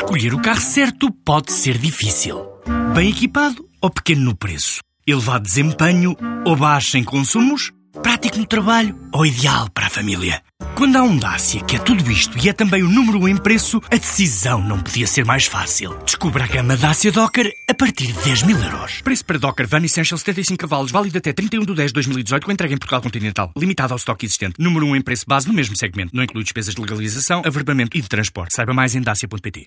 Escolher o carro certo pode ser difícil. Bem equipado ou pequeno no preço? Elevado desempenho ou baixo em consumos? Prático no trabalho ou ideal para a família? Quando há um Dacia que é tudo isto e é também o número 1 um em preço, a decisão não podia ser mais fácil. Descubra a gama Dacia Docker a partir de 10 mil euros. Preço para Docker Van Essential 75 cavalos, válido até 31 de 10 de 2018, com entrega em Portugal Continental. Limitado ao estoque existente. Número 1 um em preço base no mesmo segmento. Não inclui despesas de legalização, averbamento e de transporte. Saiba mais em dacia.pt.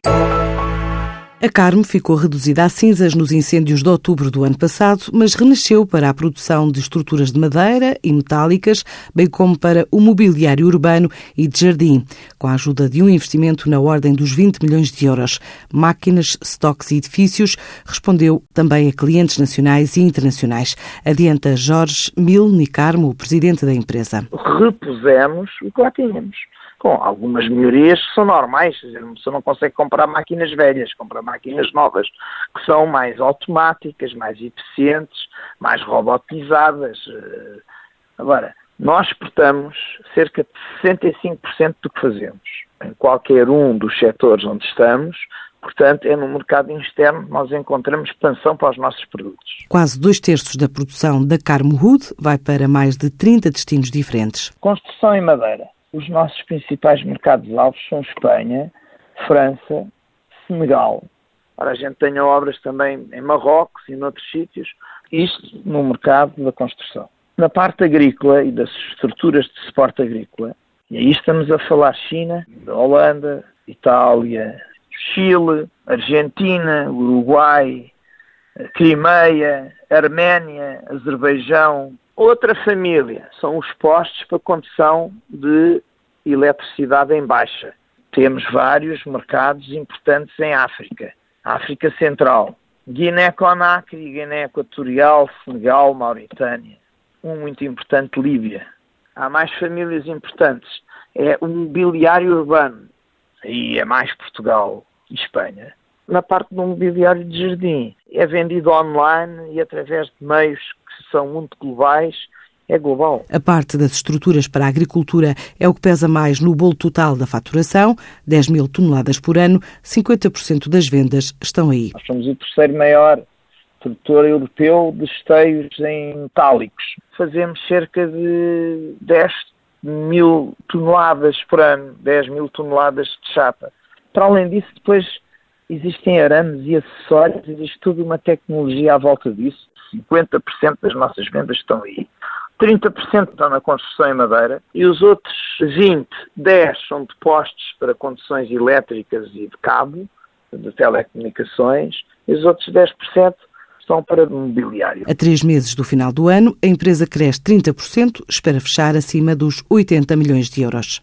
A Carmo ficou reduzida a cinzas nos incêndios de outubro do ano passado, mas renasceu para a produção de estruturas de madeira e metálicas, bem como para o mobiliário urbano e de jardim, com a ajuda de um investimento na ordem dos 20 milhões de euros. Máquinas, estoques e edifícios respondeu também a clientes nacionais e internacionais. Adianta Jorge Milne Carmo, o presidente da empresa. Repusemos o que lá tínhamos com algumas melhorias que são normais. A pessoa não consegue comprar máquinas velhas, comprar máquinas novas, que são mais automáticas, mais eficientes, mais robotizadas. Eh, agora, nós exportamos cerca de 65% do que fazemos em qualquer um dos setores onde estamos. Portanto, é no mercado externo que nós encontramos expansão para os nossos produtos. Quase dois terços da produção da Carmo Hood vai para mais de 30 destinos diferentes. Construção em madeira. Os nossos principais mercados-alvos são Espanha, França, Senegal. Ora, a gente tem obras também em Marrocos e noutros sítios, isto no mercado da construção. Na parte agrícola e das estruturas de suporte agrícola, e aí estamos a falar China, Holanda, Itália, Chile, Argentina, Uruguai, Crimeia, Arménia, Azerbaijão, Outra família são os postos para condução de eletricidade em baixa. Temos vários mercados importantes em África. África Central, Guiné-Conakry, Guiné Equatorial, Senegal, Mauritânia. Um muito importante, Líbia. Há mais famílias importantes. É o mobiliário urbano. Aí é mais Portugal e Espanha. Na parte do mobiliário de jardim, é vendido online e através de meios que são muito globais, é global. A parte das estruturas para a agricultura é o que pesa mais no bolo total da faturação, 10 mil toneladas por ano, 50% das vendas estão aí. Nós somos o terceiro maior produtor europeu de esteios em metálicos. Fazemos cerca de 10 mil toneladas por ano, 10 mil toneladas de chapa. Para além disso, depois existem arames e acessórios, existe toda uma tecnologia à volta disso. 50% das nossas vendas estão aí. 30% estão na construção em madeira e os outros 20, 10 são de postos para conduções elétricas e de cabo, de telecomunicações, e os outros 10% são para mobiliário. A três meses do final do ano, a empresa cresce 30%, espera fechar acima dos 80 milhões de euros.